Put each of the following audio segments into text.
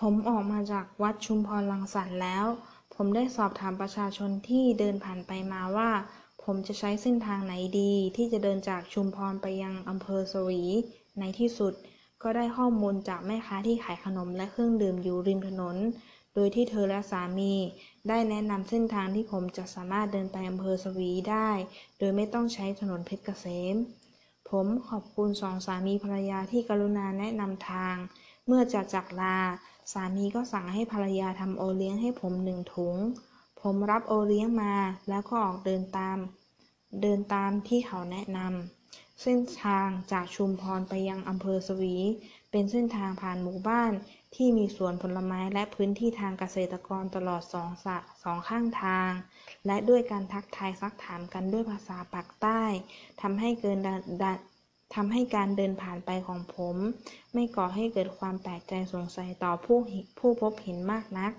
ผมออกมาจากวัดชุมพรลังสรรค์แล้ว ผมได้สอบถามประชาชนที่เดินผ่านไปมาว่า ผมจะใช้เส้นทางไหนดีที่จะเดินจากชุมพรไปยังอำเภอสวี ในที่สุด ก็ได้ข้อมูลจากแม่ค้าที่ขายขนมและเครื่องดื่มอยู่ริมถนน โดยที่เธอและสามี ได้แนะนำเส้นทางที่ผมจะสามารถเดินไปอำเภอสวีได้ โดยไม่ต้องใช้ถนนเพชรเกษม ผมขอบคุณสองสามีภรรยาที่กรุณาแนะนำทาง เมื่อจะจากลา สามีก็สั่งให้ภรรยาทำโอเลี้ยงให้ผมหนึ่งถุง ผมรับโอเลี้ยงมาแล้วก็ออกเดินตาม เดินตามที่เขาแนะนำเส้นทางจากชุมพรไปยังอำเภอสวี เป็นเส้นทางผ่านหมู่บ้านที่มีสวนผลไม้และพื้นที่ทางเกษตรกรตลอดสองสะสองข้างทาง และด้วยการทักทายซักถามกันด้วยภาษาปากใต้ทำให้เกินดาด ทำให้การเดินผ่านไปของผม ไม่ก่อให้เกิดความแปลกใจสงสัยต่อผู้ผู้พบเห็นมากนัก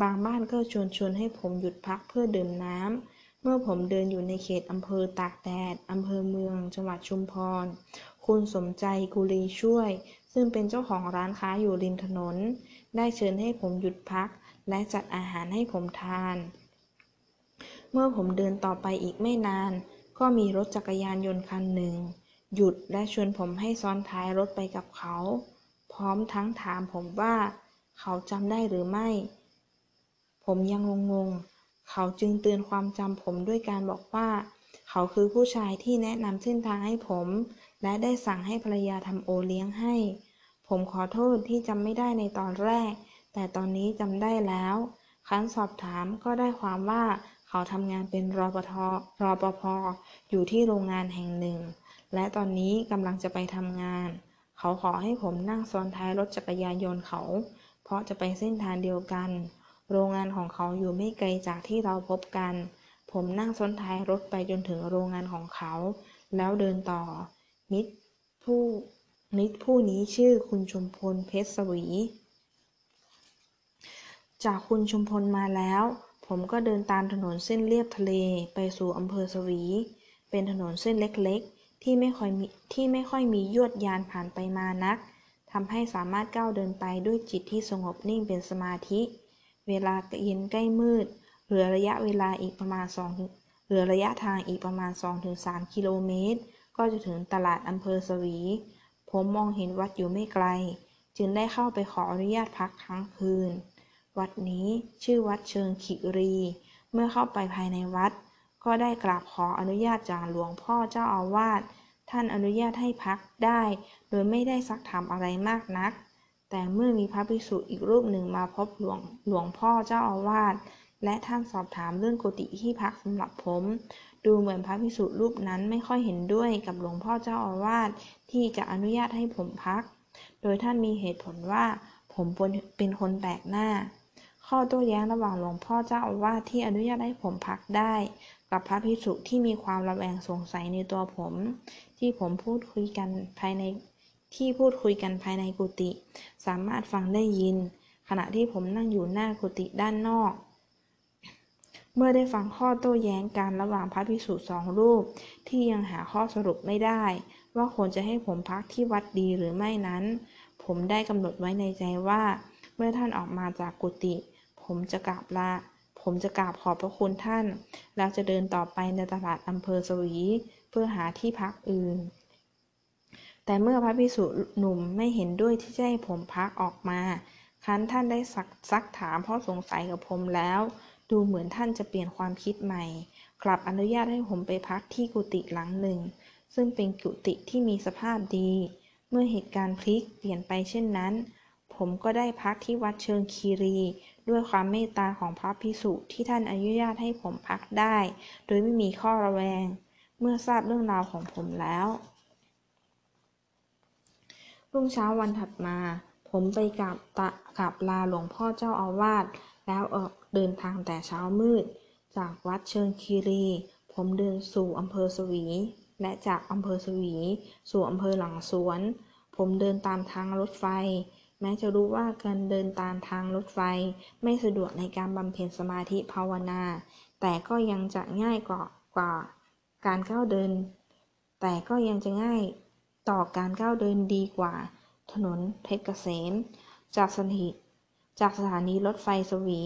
บางบ้านก็ชวนชวนให้ผมหยุดพักเพื่อดื่มน้ำ เมื่อผมเดินอยู่ในเขตอำเภอตากแดดอำเภอเมือง จังหวัดชุมพร คุณสมใจกุลีช่วย ซึ่งเป็นเจ้าของร้านค้าอยู่ริมถนน ได้เชิญให้ผมหยุดพัก และจัดอาหารให้ผมทาน เมื่อผมเดินต่อไปอีกไม่นาน ก็มีรถจักรยานยนต์คันหนึ่ง หยุดและชวนผมให้ซ้อนท้ายรถไปกับเขา พร้อมทั้งถามผมว่า เขาจำได้หรือไม่ ผมยังงงๆ เขาจึงเตือนความจำผมด้วยการบอกว่า เขาคือผู้ชายที่แนะนำเส้นทางให้ผม และได้สั่งให้ภรรยาทำโอเลี้ยงให้ ผมขอโทษที่จำไม่ได้ในตอนแรก แต่ตอนนี้จำได้แล้ว ครั้นสอบถามก็ได้ความว่าเขาทำงานเป็นรปภรปภอยู่ที่โรงงานแห่งหนึ่ง และตอนนี้กำลังจะไปทำงาน เขาขอให้ผมนั่งซ้อนท้ายรถจักรยานยนต์เขา เพราะจะไปเส้นทางเดียวกัน โรงงานของเขาอยู่ไม่ไกลจากที่เราพบกัน ผมนั่งซ้อนท้ายรถไปจนถึงโรงงานของเขา แล้วเดินต่อ มิตรผู้มิตรผู้นี้ชื่อคุณชุมพลเพชรสวี จากคุณชุมพลมาแล้ว ผมก็เดินตามถนนเส้นเลียบทะเลไปสู่อำเภอสวี เป็นถนนเส้นเล็กๆ ที่ไม่ค่อยมีที่ไม่ค่อยมียวดยานผ่านไปมานักทำให้สามารถก้าวเดินไปด้วยจิตที่สงบนิ่งเป็นสมาธิ เวลาเย็นใกล้มืด เหลือระยะเวลาอีกประมาณ2เหลือระยะทางอีกประมาณ 2-3 กิโลเมตร ก็จะถึงตลาดอำเภอสวี ผมมองเห็นวัดอยู่ไม่ไกล จึงได้เข้าไปขออนุญาตพักค้างคืน วัดนี้ชื่อวัดเชิงขิรี เมื่อเข้าไปภายในวัด ก็ได้กราบขออนุญาตจากหลวงพ่อเจ้าอาวาส ท่านอนุญาตให้พักได้ โดยไม่ได้ซักถามอะไรมากนัก แต่เมื่อมีพระภิกษุอีกรูปหนึ่งมาพบหลวงหลวงพ่อเจ้าอาวาส และท่านสอบถามเรื่องกุฏิที่พักสำหรับผม ดูเหมือนพระภิกษุรูปนั้นไม่ค่อยเห็นด้วยกับหลวงพ่อเจ้าอาวาสที่จะอนุญาตให้ผมพัก โดยท่านมีเหตุผลว่าผมเป็นคนแปลกหน้า ข้อโต้แย้งระหว่างหลวงพ่อเจ้าอาวาสที่อนุญาตให้ผมพักได้ กับพระภิกษุที่มีความระแวงสงสัยในตัวผม ที่ผมพูดคุยกันภายในที่พูดคุยกันภายในกุฏิสามารถฟังได้ยิน ขณะที่ผมนั่งอยู่หน้ากุฏิด้านนอก เมื่อได้ฟังข้อโต้แย้งกันระหว่างพระภิกษุสองรูป ที่ยังหาข้อสรุปไม่ได้ ว่าควรจะให้ผมพักที่วัดดีหรือไม่นั้น ผมได้กำหนดไว้ในใจว่า เมื่อท่านออกมาจากกุฏิ ผมจะกราบลา ผมจะกราบขอบพระคุณท่าน แล้วจะเดินต่อไปในตลาดอำเภอสวี เพื่อหาที่พักอื่น แต่เมื่อพระภิกษุหนุ่มไม่เห็นด้วยที่จะให้ผมพักออกมาคันท่านได้สักซักถามเพราะสงสัยกับผมแล้ว ดูเหมือนท่านจะเปลี่ยนความคิดใหม่ กลับอนุญาตให้ผมไปพักที่กุฏิหลังหนึ่ง ซึ่งเป็นกุฏิที่มีสภาพดี เมื่อเหตุการณ์พลิกเปลี่ยนไปเช่นนั้นผมก็ได้พักที่วัดเชิงคีรี ด้วยความเมตตาของพระภิกษุที่ท่านอนุญาตให้ผมพักได้ โดยไม่มีข้อระแวง เมื่อทราบเรื่องราวของผมแล้ว รุ่งเช้าวันถัดมา ผมไปกราบตะกราบลาหลวงพ่อเจ้าอาวาสแล้วออกเดินทางแต่เช้ามืด จากวัดเชิงคีรี ผมเดินสู่อำเภอสวี และจากอำเภอสวี สู่อำเภอหลังสวน ผมเดินตามทางรถไฟ แม้จะรู้ว่าการเดินตามทางรถไฟไม่สะดวกในการบำเพ็ญสมาธิภาวนา แต่ก็ยังจะง่ายกว่ากว่าการก้าวเดิน แต่ก็ยังจะง่ายต่อการก้าวเดินดีกว่า ถนนเพชรเกษม จากสถิจากสถานีรถไฟสวี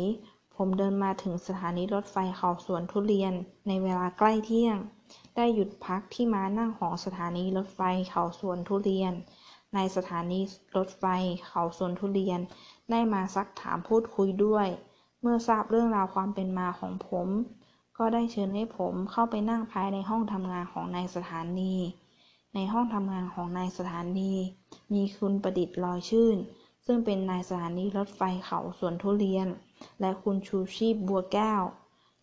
ผมเดินมาถึงสถานีรถไฟเขาสวนทุเรียนในเวลาใกล้เที่ยง ได้หยุดพักที่ม้านั่งของสถานีรถไฟเขาสวนทุเรียน ในสถานีรถไฟเขาสวนทุเรียน ได้มาซักถามพูดคุยด้วย เมื่อทราบเรื่องราวความเป็นมาของผม ก็ได้เชิญให้ผมเข้าไปนั่งภายในห้องทำงานของนายสถานี ในห้องทำงานของนายสถานี มีคุณประดิษฐ์ลอยชื่น ซึ่งเป็นนายสถานีรถไฟเขาสวนทุเรียน และคุณชูชีพบัวแก้ว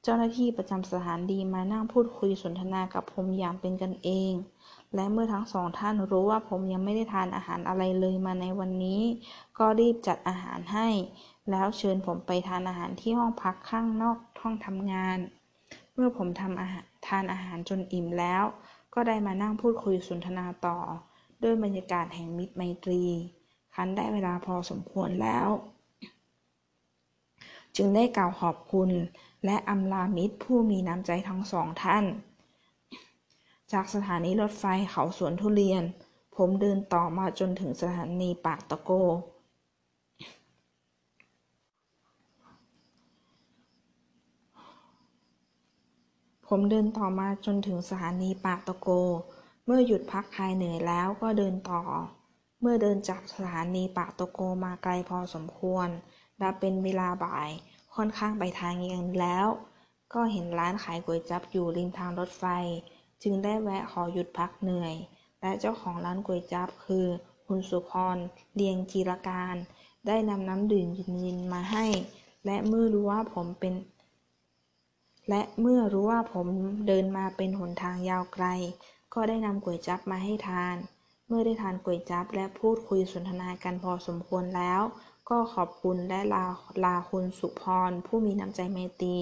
เจ้าหน้าที่ประจำสถานีมานั่งพูดคุยสนทนากับผมอย่างเป็นกันเอง และเมื่อทั้งสองท่านรู้ว่าผมยังไม่ได้ทานอาหารอะไรเลยมาในวันนี้ ก็รีบจัดอาหารให้ แล้วเชิญผมไปทานอาหารที่ห้องพักข้างนอกห้องทำงาน เมื่อผมทำอาหารทานอาหารจนอิ่มแล้ว ก็ได้มานั่งพูดคุยสนทนาต่อ ด้วยบรรยากาศแห่งมิตรไมตรีคันได้เวลาพอสมควรแล้ว จึงได้กล่าวขอบคุณ และอำลามิตรผู้มีน้ำใจทั้งสองท่าน จากสถานีรถไฟเขาสวนทุเรียน ผมเดินต่อมาจนถึงสถานีปากตะโก ผมเดินต่อมาจนถึงสถานีปากตะโก เมื่อหยุดพักคลายเหนื่อยแล้วก็เดินต่อ เมื่อเดินจากสถานีปากตะโกมาไกลพอสมควรและเป็นเวลาบ่ายค่อนข้างไปทางเย็นแล้ว ก็เห็นร้านขายก๋วยจั๊บอยู่ริมทางรถไฟ จึงได้แวะขอหยุดพักเหนื่อย และเจ้าของร้านก๋วยจั๊บคือ คุณสุพรเลียงจีรการ ได้นำน้ำดื่มเย็นๆมาให้ และเมื่อรู้ว่าผมเป็น และเมื่อรู้ว่าผมเดินมาเป็นหนทางยาวไกล ก็ได้นำก๋วยจั๊บมาให้ทาน เมื่อได้ทานก๋วยจั๊บและพูดคุยสนทนากันพอสมควรแล้ว ก็ขอบคุณและลาลาคุณสุพรผู้มีน้ำใจไมตรี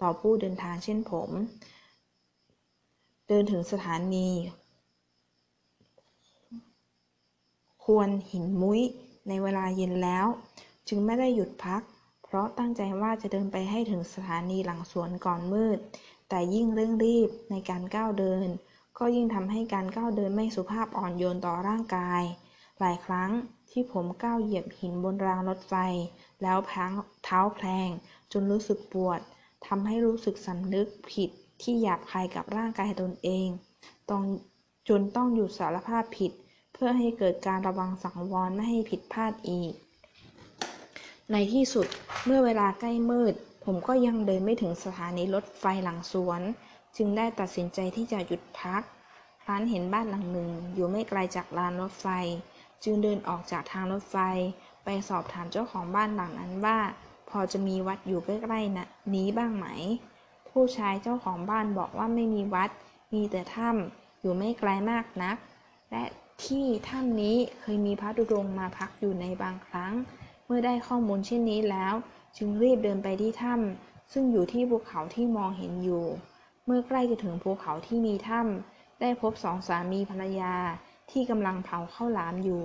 ต่อผู้เดินทางเช่นผม เดินถึงสถานี ควรหินมุ้ยในเวลาเย็นแล้ว จึงไม่ได้หยุดพัก เพราะตั้งใจว่าจะเดินไปให้ถึงสถานีหลังสวนก่อนมืด แต่ยิ่งเร่งรีบในการก้าวเดิน ก็ยิ่งทำให้การก้าวเดินไม่สุภาพอ่อนโยนต่อร่างกาย หลายครั้งที่ผมก้าวเหยียบหินบนรางรถไฟ แล้วพังเท้าแพลงจนรู้สึกปวดทำให้รู้สึกสำนึกผิด ที่หยาบคายกับร่างกายตนเองต้องจนต้องหยุดสารภาพผิด เพื่อให้เกิดการระวังสังวรไม่ให้ผิดพลาดอีก ในที่สุดเมื่อเวลาใกล้มืด ผมก็ยังเดินไม่ถึงสถานีรถไฟหลังสวน จึงได้ตัดสินใจที่จะหยุดพักร้านเห็นบ้านหลังหนึ่งอยู่ไม่ไกลจากลานรถไฟ จึงเดินออกจากทางรถไฟ ไปสอบถามเจ้าของบ้านหลังนั้นว่า พอจะมีวัดอยู่ใกล้ๆนะนี้บ้างไหม ผู้ชายเจ้าของบ้านบอกว่าไม่มีวัด มีแต่ถ้ำอยู่ไม่ไกลมากนัก และที่ถ้ำนี้เคยมีพระธุดงมาพักอยู่ในบางครั้ง เมื่อได้ข้อมูลเช่นนี้แล้ว จึงรีบเดินไปที่ถ้ำซึ่งอยู่ที่ภูเขาที่มองเห็นอยู่ เมื่อใกล้จะถึงภูเขาที่มีถ้ำได้พบสองสามีภรรยาที่กำลังเผาข้าวหลามอยู่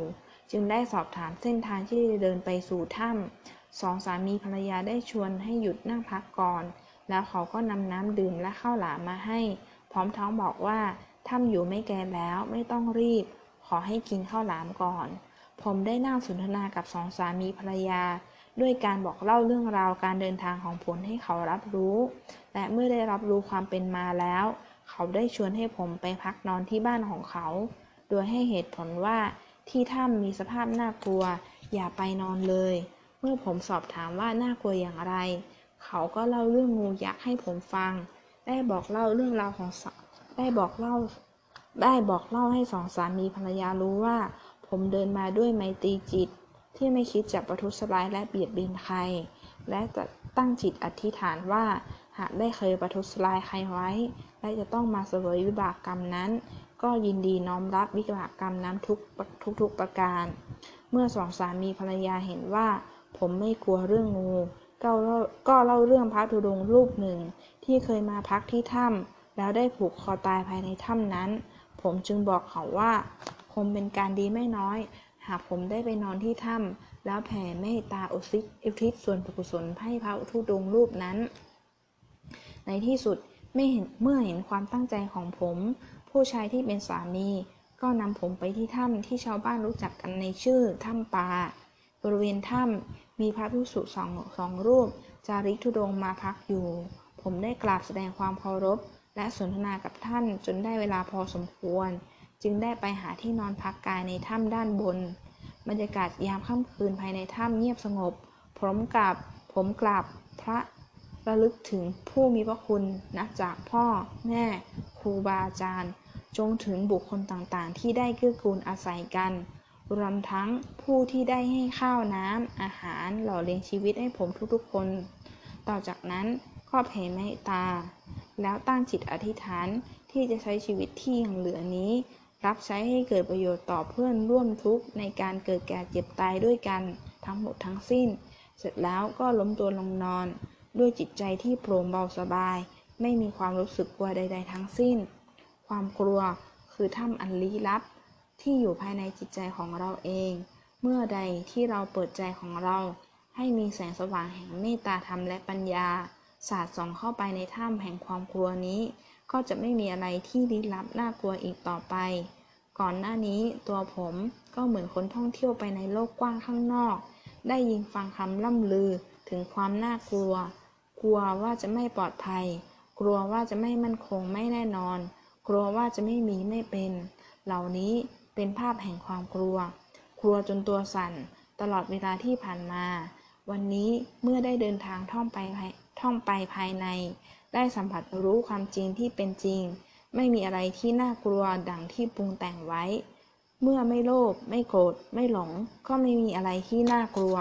จึงได้สอบถามเส้นทางที่จะเดินไปสู่ถ้ำสองสามีภรรยาได้ชวนให้หยุดนั่งพักก่อน แล้วเขาก็นำน้ำดื่มและข้าวหลามมาให้ พร้อมท้องบอกว่าถ้ำอยู่ไม่ไกลแล้วไม่ต้องรีบ ขอให้กินข้าวหลามก่อน ผมได้นั่งสนทนากับสองสามีภรรยา ด้วยการบอกเล่าเรื่องราวการเดินทางของผลให้เขารับรู้ และเมื่อได้รับรู้ความเป็นมาแล้ว เขาได้ชวนให้ผมไปพักนอนที่บ้านของเขา โดยให้เหตุผลว่าที่ถ้ำมีสภาพน่ากลัว อย่าไปนอนเลย เมื่อผมสอบถามว่าน่ากลัวอย่างไร เขาก็เล่าเรื่องงูยักษ์ให้ผมฟัง ได้บอกเล่าเรื่องราวของสได้บอกเล่า ได้บอกเล่าให้สองสามีภรรยารู้ว่า ผมเดินมาด้วยไมตรีจิต ที่ไม่คิดจะประทุษร้ายและเบียดเบียนใคร และจะตั้งจิตอธิษฐานว่าหากได้เคยประทุษร้ายใครไว้ และจะต้องมาเสวยวิบากกรรมนั้น ก็ยินดีน้อมรับวิบากกรรมนั้นทุกทุกทุกประการ เมื่อสองสามีภรรยาเห็นว่า ผมไม่กลัวเรื่องงู ก็เล่าก็เล่าเรื่องพระธุดงค์รูปหนึ่ง ที่เคยมาพักที่ถ้ำแล้วได้ผูกคอตายภายในถ้ำนั้น ผมจึงบอกเขาว่า คงเป็นการดีไม่น้อย หากผมได้ไปนอนที่ถ้ำแล้วแผ่เมตตาอุทิศอุทิศส่วนกุศลให้พระธุดงค์รูปนั้น ในที่สุดไม่เห็นเมื่อเห็นความตั้งใจของผม ผู้ชายที่เป็นสามีก็นำผมไปที่ถ้ำที่ชาวบ้านรู้จักกันในชื่อถ้ำปา บริเวณถ้ำมีพระภิกษุสองสองรูป จาริกธุดงมาพักอยู่ ผมได้กราบแสดงความเคารพ และสนทนากับท่านจนได้เวลาพอสมควร จึงได้ไปหาที่นอนพักกายในถ้ำด้านบน บรรยากาศยามค่ำคืนภายในถ้ำเงียบสงบ พร้อมกับผมกราบพระระลึกถึงผู้มีพระคุณนับจากพ่อ แม่ ครูบาอาจารย์ จงถึงบุคคลต่างๆ ที่ได้เกื้อกูลอาศัยกัน รวมทั้งผู้ที่ได้ให้ข้าวน้ำอาหารหล่อเลี้ยงชีวิตให้ผมทุกๆคน ต่อจากนั้นก็แผ่เมตตา แล้วตั้งจิตอธิษฐานที่จะใช้ชีวิตที่ยังเหลือนี้ รับใช้ให้เกิดประโยชน์ต่อเพื่อนร่วมทุกข์ในการเกิดแก่เจ็บตายด้วยกันทั้งหมดทั้งสิ้น เสร็จแล้วก็ล้มตัวลงนอน ด้วยจิตใจที่โปร่งเบาสบาย ไม่มีความรู้สึกกลัวใด ๆ ทั้งสิ้น ความกลัวคือถ้ำอันลี้ลับ ที่อยู่ภายในจิตใจของเราเอง เมื่อใดที่เราเปิดใจของเรา ให้มีแสงสว่างแห่งเมตตาธรรมและปัญญา สาดส่องเข้าไปในถ้ำแห่งความกลัวนี้ ก็จะไม่มีอะไรที่ลี้ลับน่ากลัวอีกต่อไป ก่อนหน้านี้ตัวผมก็เหมือนคนท่องเที่ยวไปในโลกกว้างข้างนอก ได้ยินฟังคำล่ำลือถึงความน่ากลัว กลัวว่าจะไม่ปลอดภัย กลัวว่าจะไม่มั่นคงไม่แน่นอน กลัวว่าจะไม่มีไม่เป็น เหล่านี้ เป็นภาพแห่งความกลัว กลัวจนตัวสั่น ตลอดเวลาที่ผ่านมา วันนี้เมื่อได้เดินทางท่องไปภายท่องไปภายใน ได้สัมผัสรู้ความจริงที่เป็นจริง ไม่มีอะไรที่น่ากลัวดังที่ปรุงแต่งไว้ เมื่อไม่โลภไม่โกรธไม่หลง ก็ไม่มีอะไรที่น่ากลัว